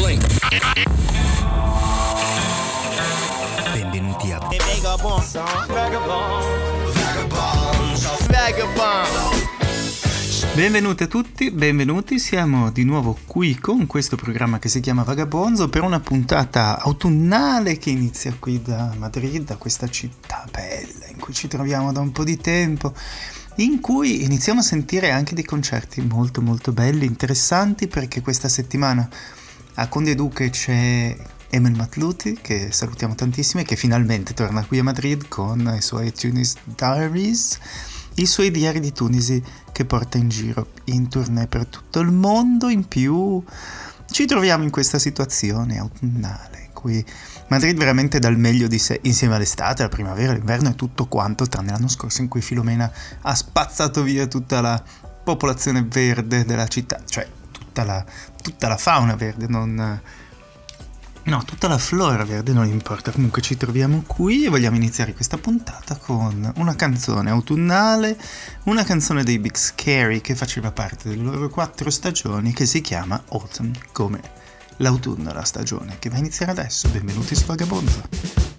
Blink. Benvenuti a Benvenuti a tutti, benvenuti, siamo di nuovo qui con questo programma che si chiama Vagabonzo per una puntata autunnale che inizia qui da Madrid, da questa città bella in cui ci troviamo da un po' di tempo, in cui iniziamo a sentire anche dei concerti molto molto belli, interessanti perché questa settimana a Conde Duque c'è Emel Matluti, che salutiamo tantissimo e che finalmente torna qui a Madrid con i suoi Tunis Diaries, i suoi diari di Tunisi che porta in giro in tournée per tutto il mondo. In più ci troviamo in questa situazione autunnale in cui Madrid veramente dà il meglio di sé insieme all'estate, alla primavera, l'inverno e tutto quanto, tranne l'anno scorso in cui Filomena ha spazzato via tutta la popolazione verde della città, cioè tutta la, tutta la fauna verde, non No, tutta la flora verde non importa, comunque ci troviamo qui e vogliamo iniziare questa puntata con una canzone autunnale, una canzone dei Big Scary che faceva parte delle loro quattro stagioni che si chiama Autumn, come l'autunno, la stagione, che va a iniziare adesso. Benvenuti su Vagabondo.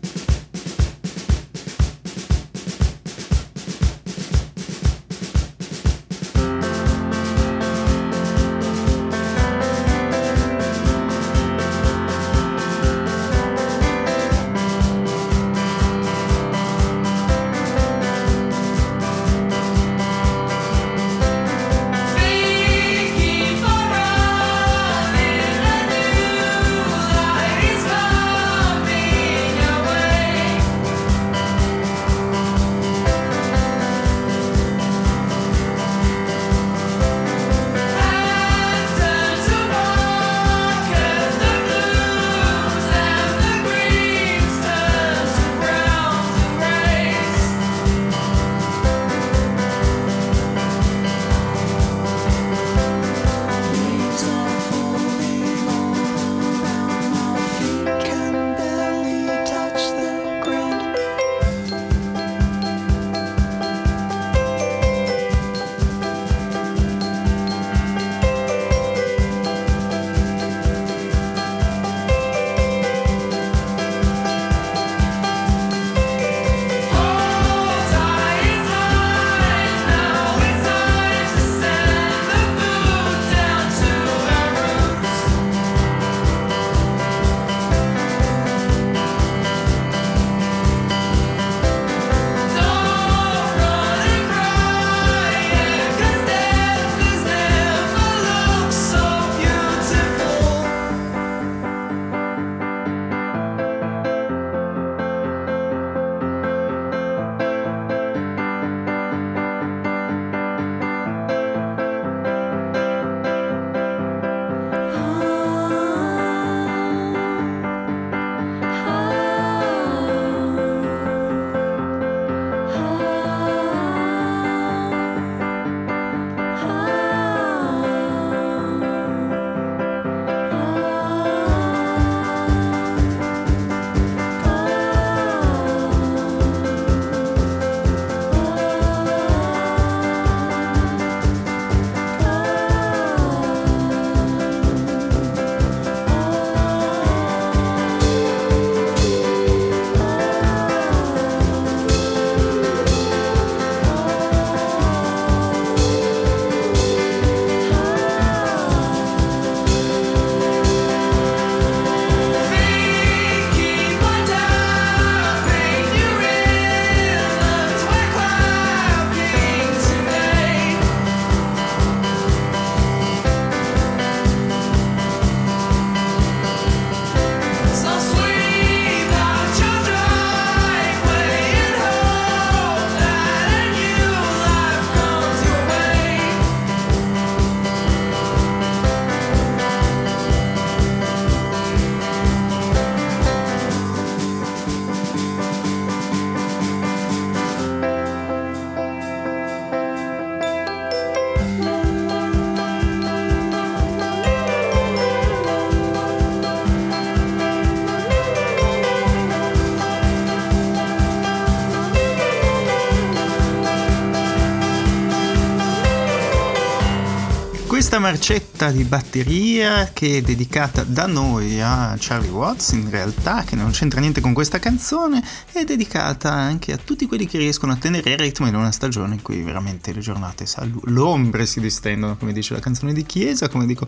Questa marcetta di batteria che è dedicata da noi a Charlie Watts, in realtà, che non c'entra niente con questa canzone, è dedicata anche a tutti quelli che riescono a tenere il ritmo in una stagione in cui veramente le giornate, l'ombre si distendono, come dice la canzone di Chiesa, come dico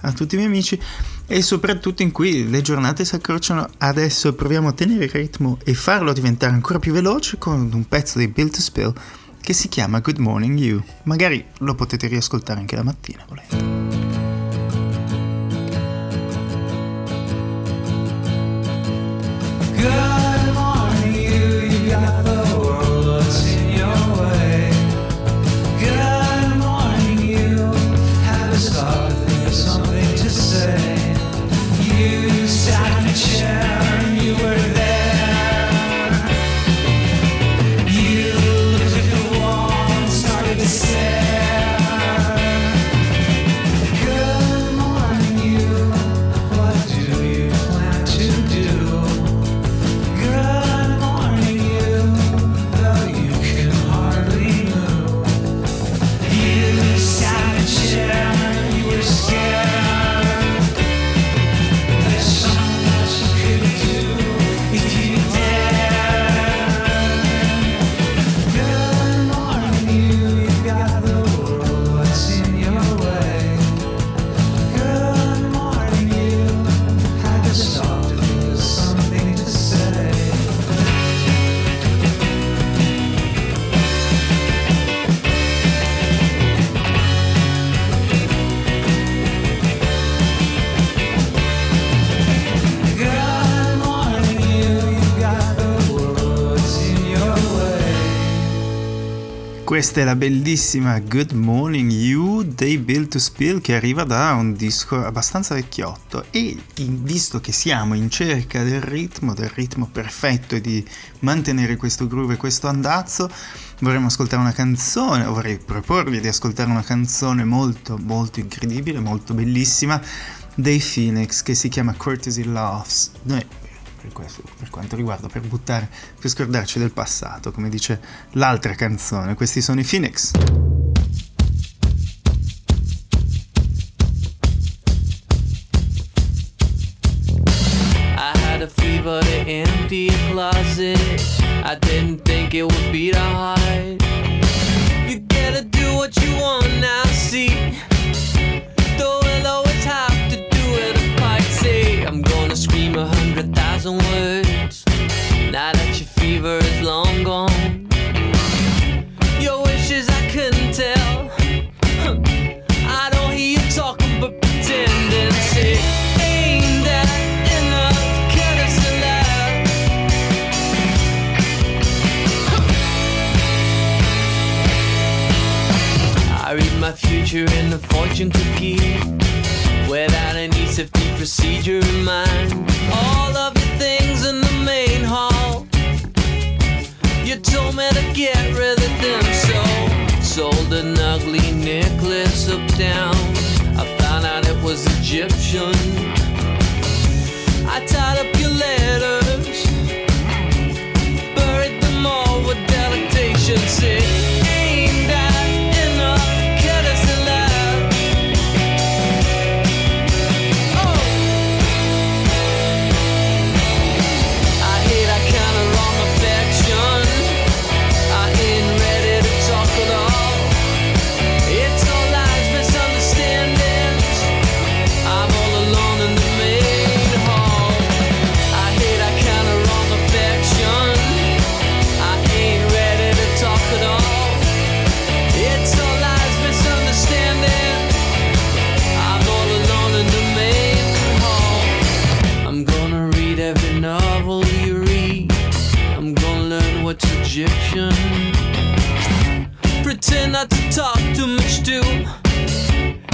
a tutti i miei amici, e soprattutto in cui le giornate si accorciano. Adesso proviamo a tenere il ritmo e farlo diventare ancora più veloce con un pezzo di Build to Spill che si chiama Good Morning You. Magari lo potete riascoltare anche la mattina volendo. Questa è la bellissima Good Morning You dei Build to Spill che arriva da un disco abbastanza vecchiotto e visto che siamo in cerca del ritmo, del ritmo perfetto e di mantenere questo groove e questo andazzo, vorremmo ascoltare una canzone, vorrei proporvi di ascoltare una canzone molto molto incredibile, molto bellissima dei Phoenix che si chiama Courtesy Loves. Noi per, questo, per quanto riguarda, per buttare, per scordarci del passato, come dice l'altra canzone. Questi sono i Phoenix. a fever to empty a closet. I didn't think it would be that hard. You gotta do what you want now, see. Thousand words. Now that your fever is long gone, your wishes I couldn't tell. I don't hear you talking, but pretending. Say, ain't that enough? Courtesy love. I read my future in the fortune cookie without any safety procedure in mind. All of You told me to get rid of them, so sold an ugly necklace uptown. I found out it was Egyptian. I tied up your letters, buried them all with delectation. Said. Talk too much too.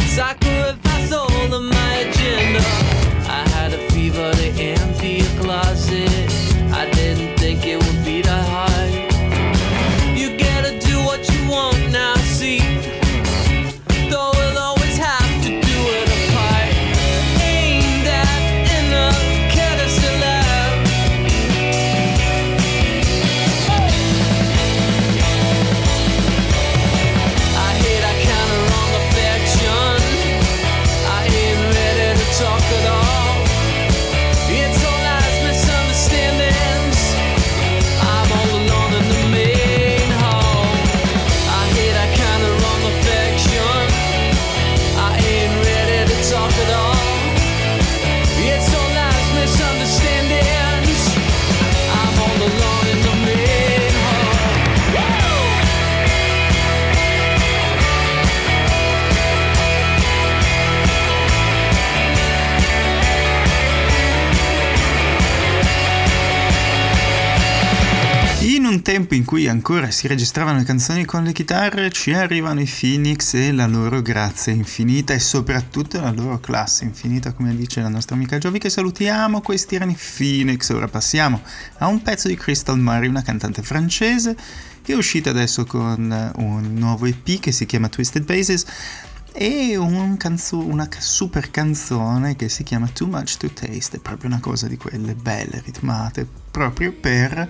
Sacrifice tempo in cui ancora si registravano le canzoni con le chitarre, ci arrivano i Phoenix e la loro grazia infinita e soprattutto la loro classe infinita, come dice la nostra amica Giovi che salutiamo, questi erano i Phoenix. Ora passiamo a un pezzo di Crystal Murray, una cantante francese che è uscita adesso con un nuovo EP che si chiama Twisted Bases e un canzo- una super canzone che si chiama Too Much to Taste, è proprio una cosa di quelle belle, ritmate, proprio per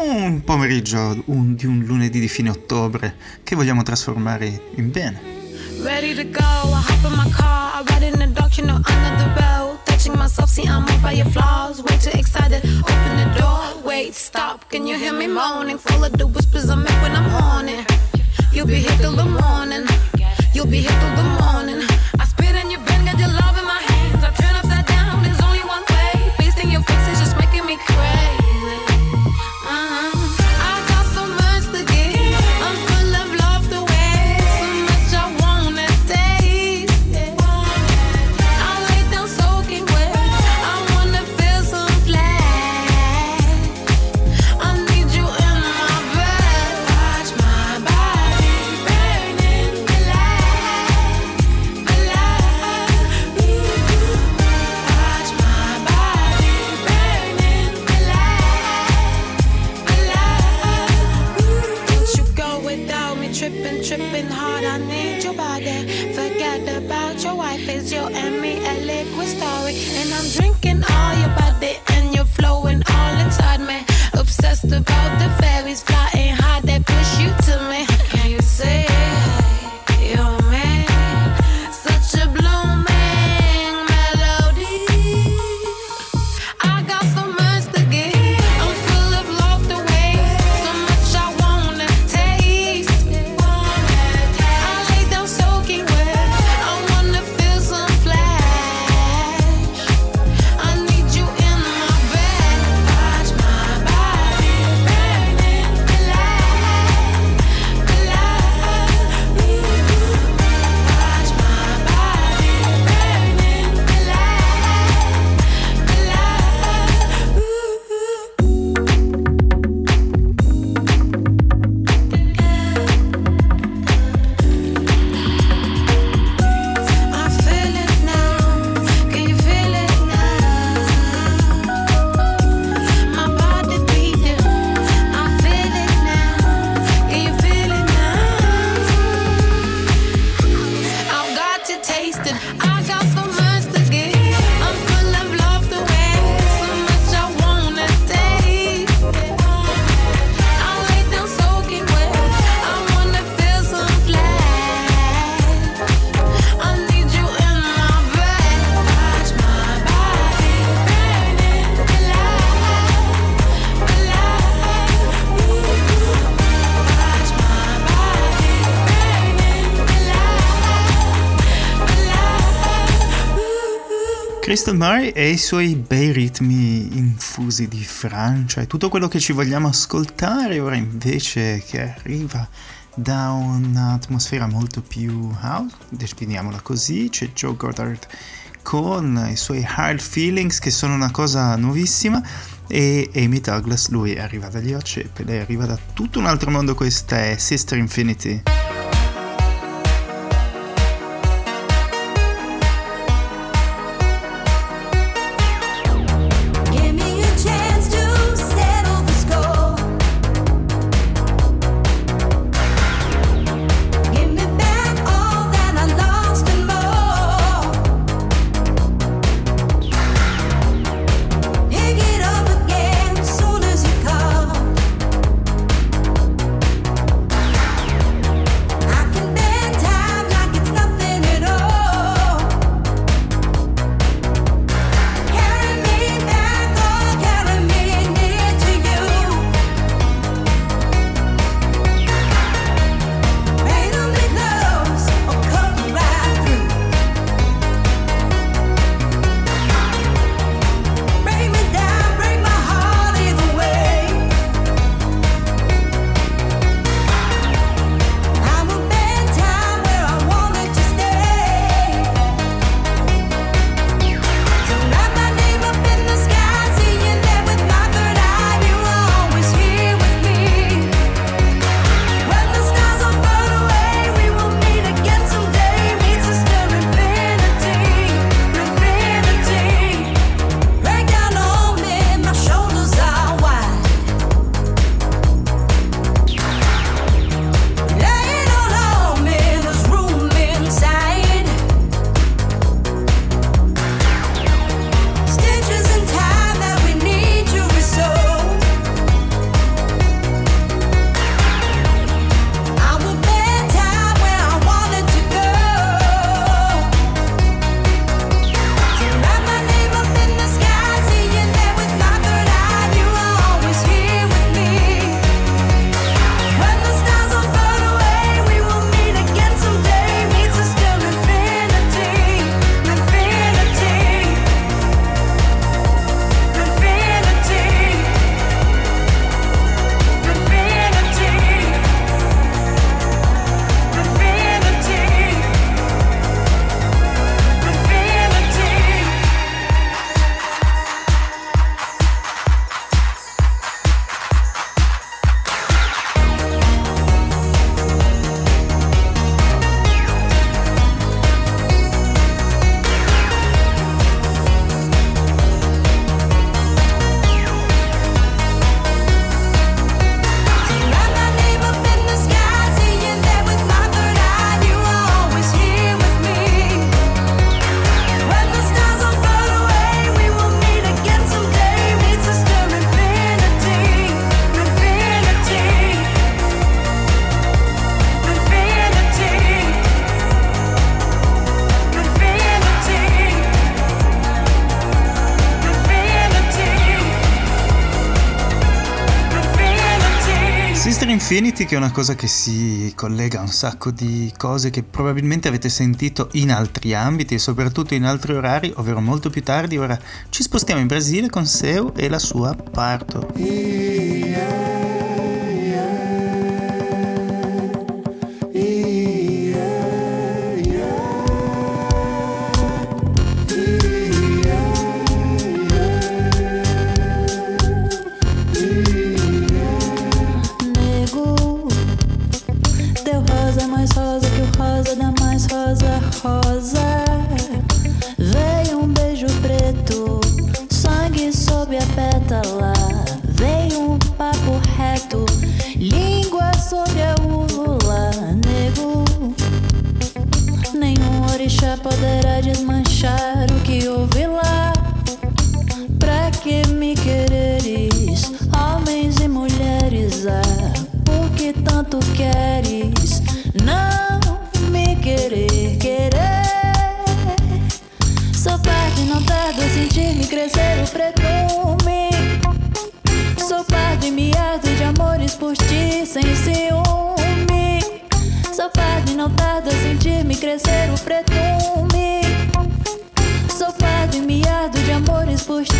un pomeriggio un, di un lunedì di fine ottobre che vogliamo trasformare in bene. Ready to go, I hop in my car, I ride in the dark, you know, under the bell. Touching myself, see I'm moved by your flaws. Way too excited, open the door. Wait, stop, can you hear me moaning? Full of the whispers I make when I'm horny. You'll be here till the morning. You'll be here till the morning. Crystal Murray e i suoi bei ritmi infusi di Francia e tutto quello che ci vogliamo ascoltare ora invece che arriva da un'atmosfera molto più house, definiamola così, c'è Joe Goddard con i suoi hard feelings che sono una cosa nuovissima e Amy Douglas, lui arriva dagli Ocepe, lei arriva da tutto un altro mondo, questa è Sister Infinity. Identity che è una cosa che si collega a un sacco di cose che probabilmente avete sentito in altri ambiti e soprattutto in altri orari, ovvero molto più tardi. Ora ci spostiamo in Brasile con Seu e la sua parto. Yeah. rosa. Veio um beijo preto, sangue sob a pétala. Veio um papo reto, língua sob a úvula. Nego, nenhum orixá poderá desmanchar o que houve lá. Pra que me quereres, homens e mulheres? Ah, por que tanto queres? Não me querer. E não tardo a sentir-me crescer o pretume. Sou pardo e miado de amores por ti sem ciúme. Sou pardo e não tardo a sentir-me crescer o pretume. Sou pardo e miado de amores por ti.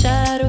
shadow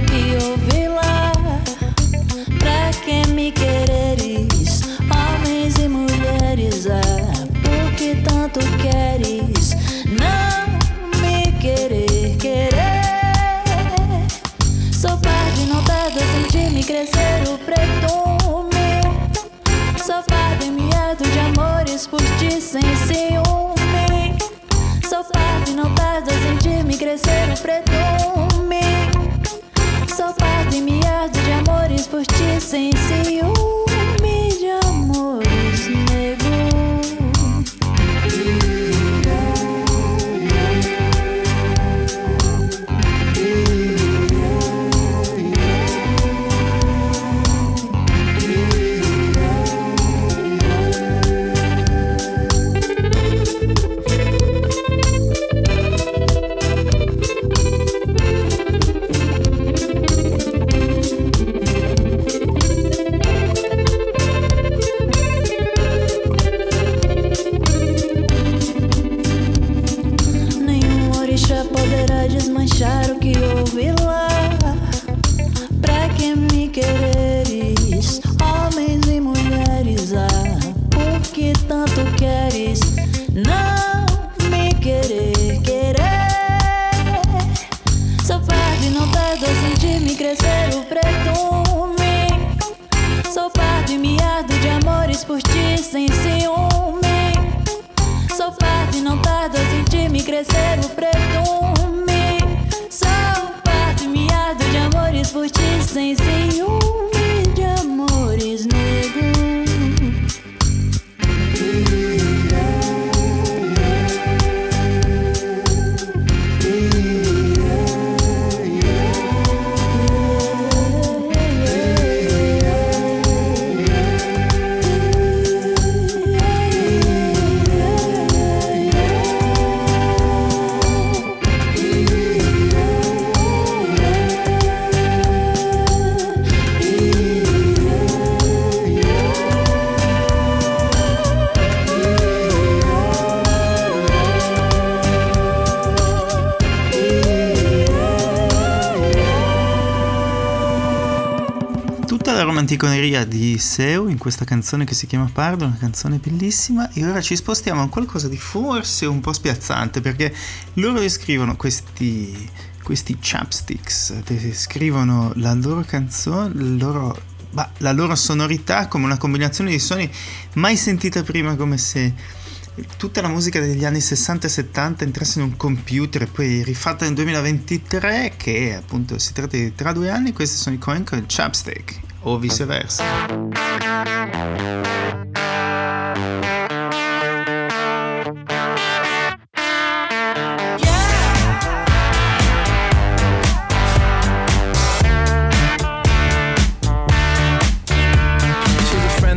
Odisseo in questa canzone che si chiama Pardo, una canzone bellissima e ora ci spostiamo a qualcosa di forse un po' spiazzante perché loro descrivono questi, questi chapsticks, descrivono la loro canzone, la loro, bah, la loro sonorità come una combinazione di suoni mai sentita prima come se tutta la musica degli anni 60 e 70 entrasse in un computer e poi rifatta nel 2023 che appunto si tratta di tra due anni questi sono i coin con il Chapstick. O viceversa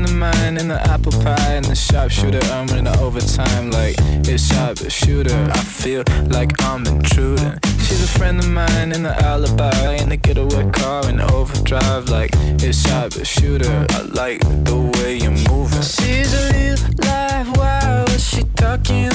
sharpshooter, I'm in the apple pie in the sharp. I'm running overtime like it's shooter. I feel like I'm intruding. She's a friend of mine in the alibi, in the getaway car in overdrive like it's shot but shooter. I like the way you're moving. She's a real life, wow, what's she talking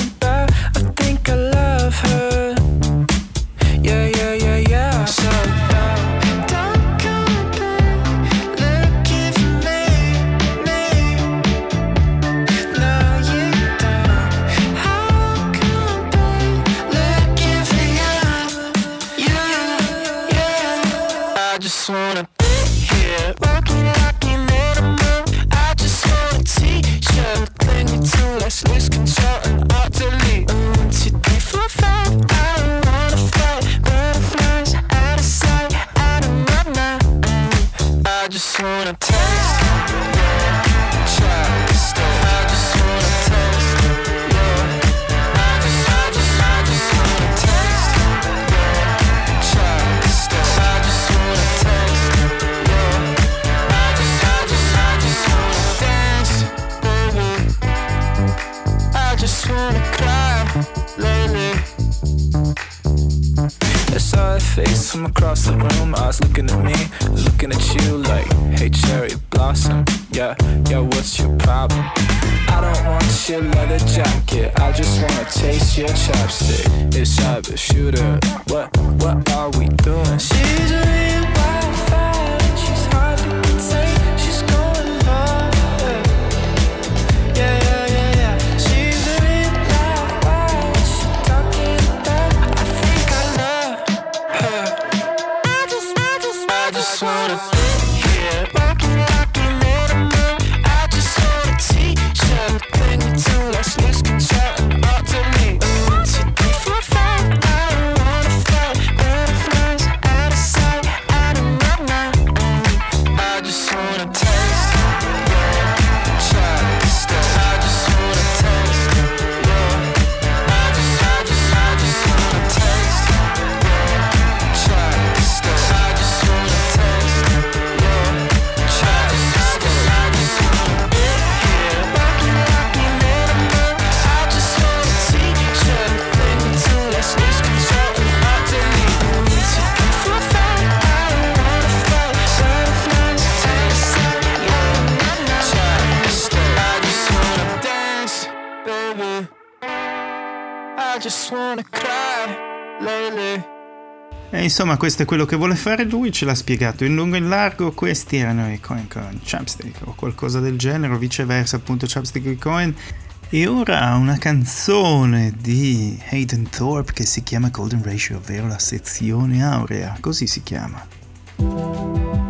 It's sharp shooter. What, what are we doing? She's a insomma, questo è quello che vuole fare lui, ce l'ha spiegato in lungo e in largo. Questi erano i coin con chapstick o qualcosa del genere, o viceversa, appunto, chapstick e coin. E ora una canzone di Hayden Thorpe che si chiama Golden Ratio, ovvero la sezione aurea, così si chiama.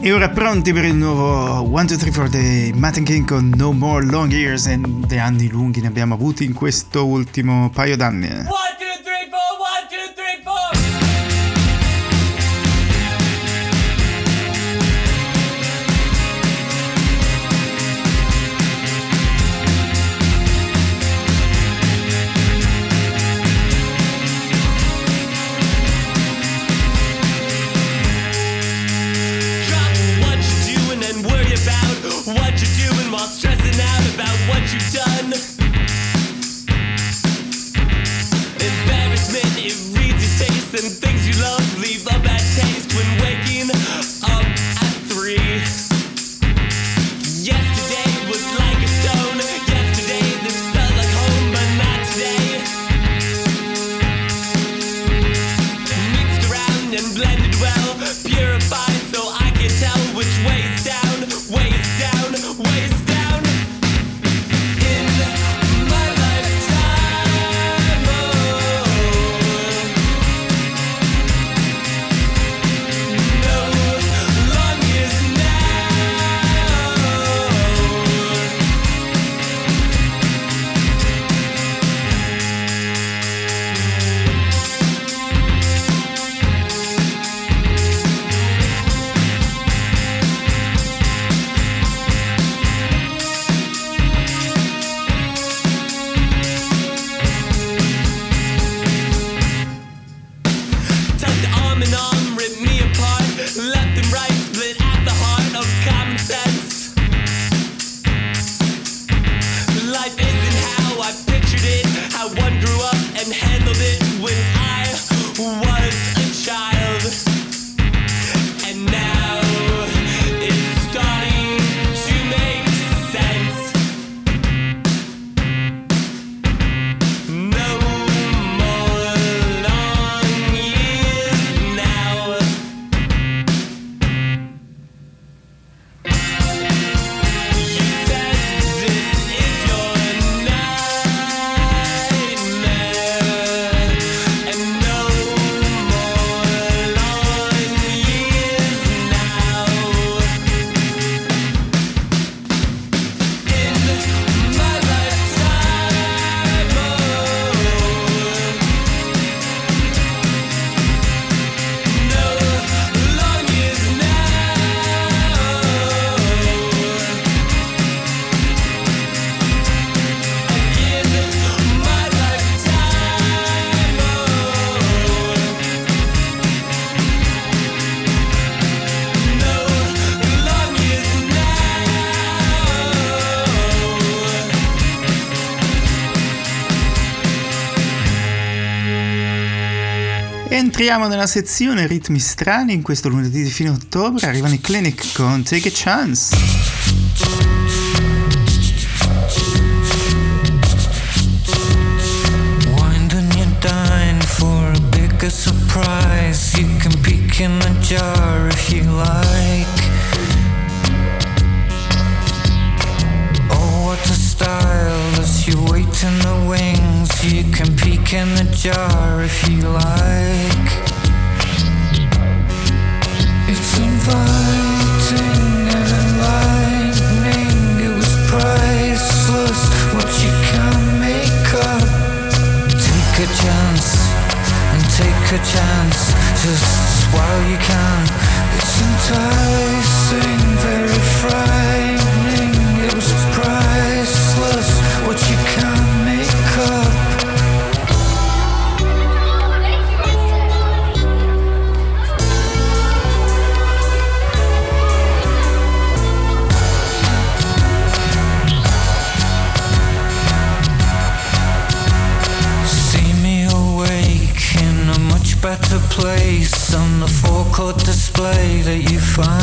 E ora pronti per il nuovo 1, 2, 3, 4 dei Matt King con No More Long Years e dei anni lunghi ne abbiamo avuti in questo ultimo paio d'anni. Entriamo nella sezione ritmi strani in questo lunedì di fine ottobre. Arrivano i Clinic con Take a Chance. surprise. You can peek in the jar if you like. In the jar if you like. It's inviting and enlightening. It was priceless. What you can make up. Take a chance and take a chance just while you can. It's enticing, place on the forecourt display that you find.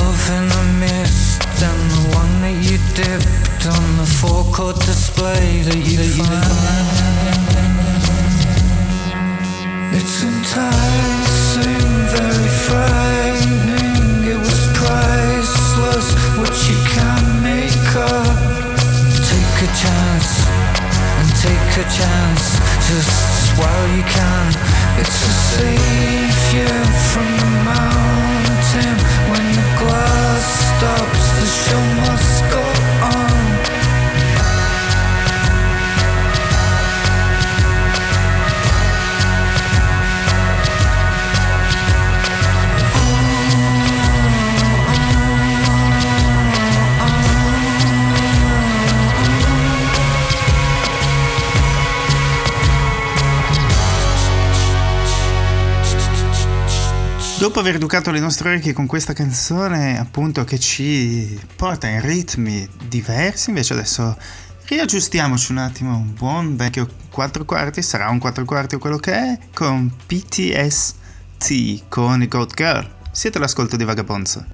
Love in the mist and the one that you dipped on the forecourt display that you find. It's enticing, very frightening. a chance, just while you can. It's a savior from the mountain. When the glass stops, the show must go on. Dopo aver educato le nostre orecchie con questa canzone, appunto, che ci porta in ritmi diversi, invece adesso riaggiustiamoci un attimo, un buon vecchio 4 quarti, sarà un 4 quarti o quello che è, con PTST, con Goat Girl. Siete all'ascolto di Vagabonzo.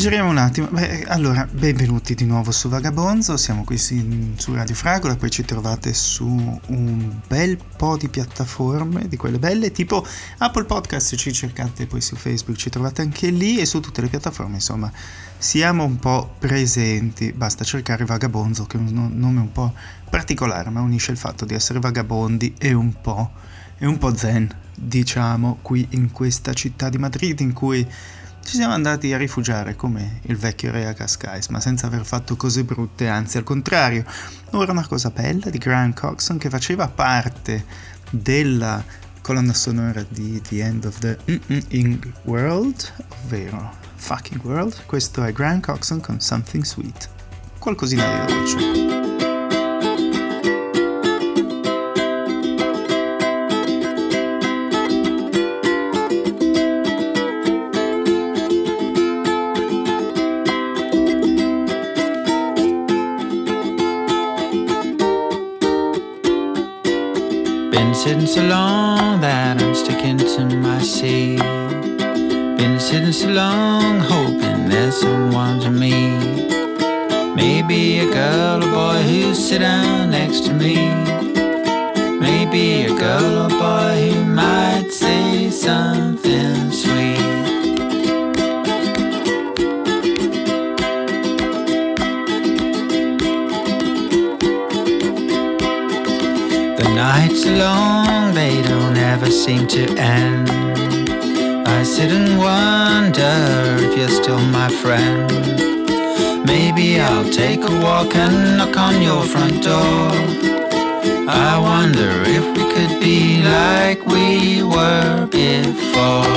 Alleggeriamo un attimo. Beh, allora, benvenuti di nuovo su Vagabonzo. Siamo qui su Radio Fragola. Poi ci trovate su un bel po' di piattaforme, di quelle belle, tipo Apple Podcast. Ci cercate poi su Facebook, ci trovate anche lì e su tutte le piattaforme. Insomma, siamo un po' presenti. Basta cercare Vagabonzo, che è un nome un po' particolare, ma unisce il fatto di essere vagabondi e un po', e un po' zen, diciamo, qui in questa città di Madrid in cui ci siamo andati a rifugiare come il vecchio re a ma senza aver fatto cose brutte, anzi al contrario. Ora una cosa bella di Grant Coxon che faceva parte della colonna sonora di The End of the Mm-mm World, ovvero Fucking World. Questo è Grant Coxon con Something Sweet. Qualcosina di dolce. Sitting so long that I'm sticking to my seat. Been sitting so long, hoping there's someone to meet. Maybe a girl or boy who'll sit down next to me. Maybe a girl or boy who might say something nights are long, they don't ever seem to end. I sit and wonder if you're still my friend. Maybe I'll take a walk and knock on your front door. I wonder if we could be like we were before.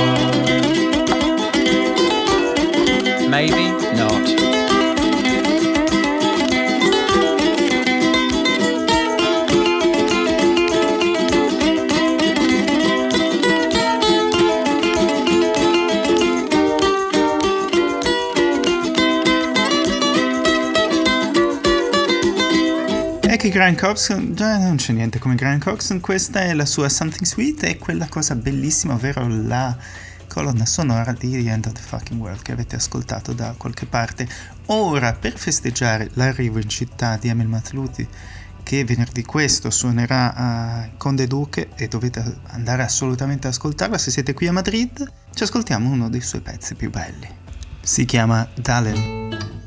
Maybe not. Grant Coxon, già non c'è niente come Grant Coxon, questa è la sua Something Sweet e quella cosa bellissima, ovvero la colonna sonora di The End of the Fucking World che avete ascoltato da qualche parte. Ora, per festeggiare l'arrivo in città di Emil Matluti, che venerdì questo suonerà a Conde Duque e dovete andare assolutamente ad ascoltarla se siete qui a Madrid, ci ascoltiamo uno dei suoi pezzi più belli. Si chiama Dalen.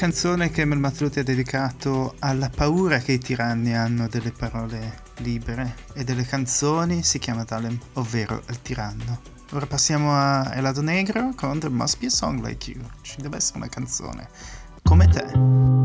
Canzone che Mel Matluti ha dedicato alla paura che i tiranni hanno delle parole libere e delle canzoni, si chiama Dalem, ovvero il tiranno. Ora passiamo a Elado Negro con There Must Be a Song Like You. Ci deve essere una canzone come te.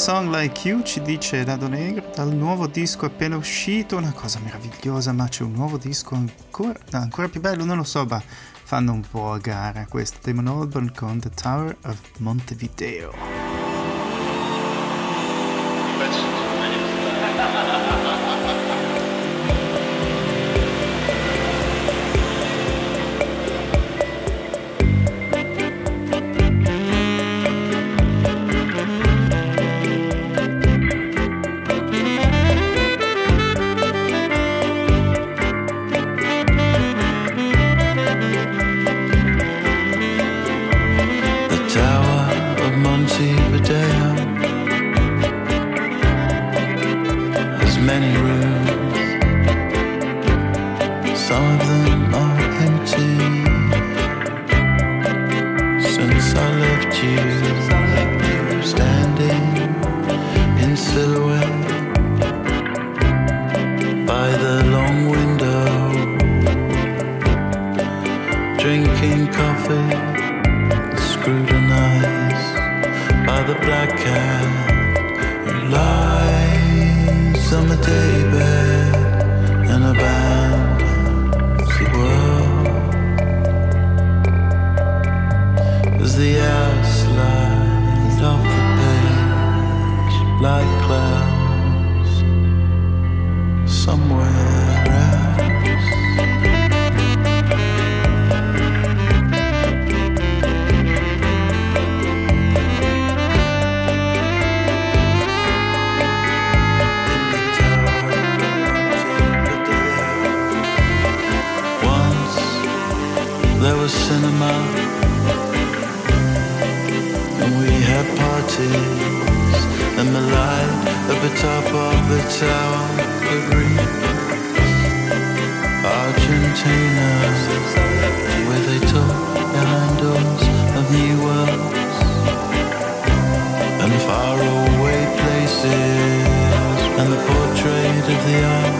Song Like You ci dice Dado Negro dal nuovo disco appena uscito, una cosa meravigliosa, ma c'è un nuovo disco ancora, ancora più bello, non lo so, ma fanno un po' a gara. Questo Damon Albarn con The Tower of Montevideo. Montevideo,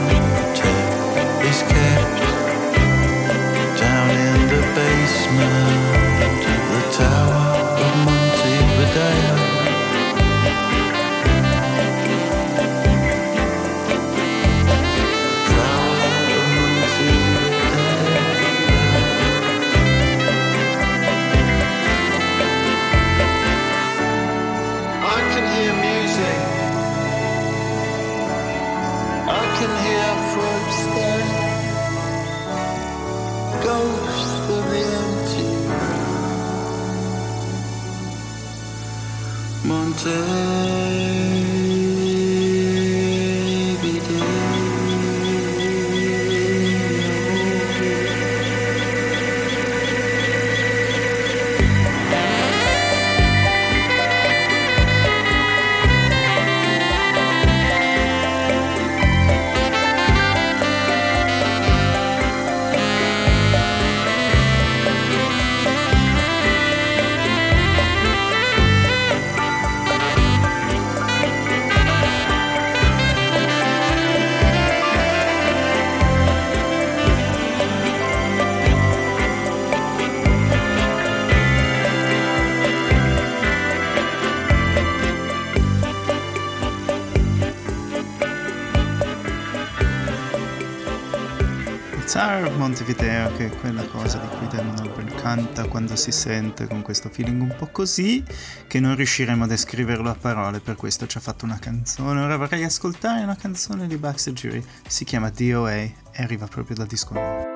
quando si sente con questo feeling un po' così, che non riusciremo a descriverlo a parole, per questo ci ha fatto una canzone. Ora vorrei ascoltare una canzone di Baxter Jury, si chiama DOA e arriva proprio dal disco nuovo.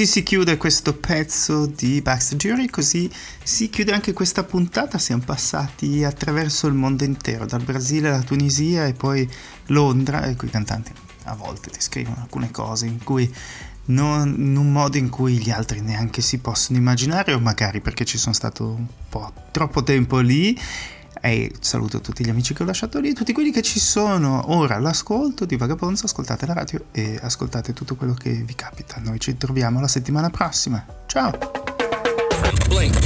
Così si chiude questo pezzo di Baxter Jury, così si chiude anche questa puntata. Siamo passati attraverso il mondo intero, dal Brasile alla Tunisia e poi Londra, e qui i cantanti a volte ti scrivono alcune cose in cui non, in un modo in cui gli altri neanche si possono immaginare, o magari perché ci sono stato un po' troppo tempo lì e saluto tutti gli amici che ho lasciato lì, tutti quelli che ci sono ora all'ascolto di Vagabonzo, ascoltate la radio e ascoltate tutto quello che vi capita. Noi ci troviamo la settimana prossima. Ciao! Blink.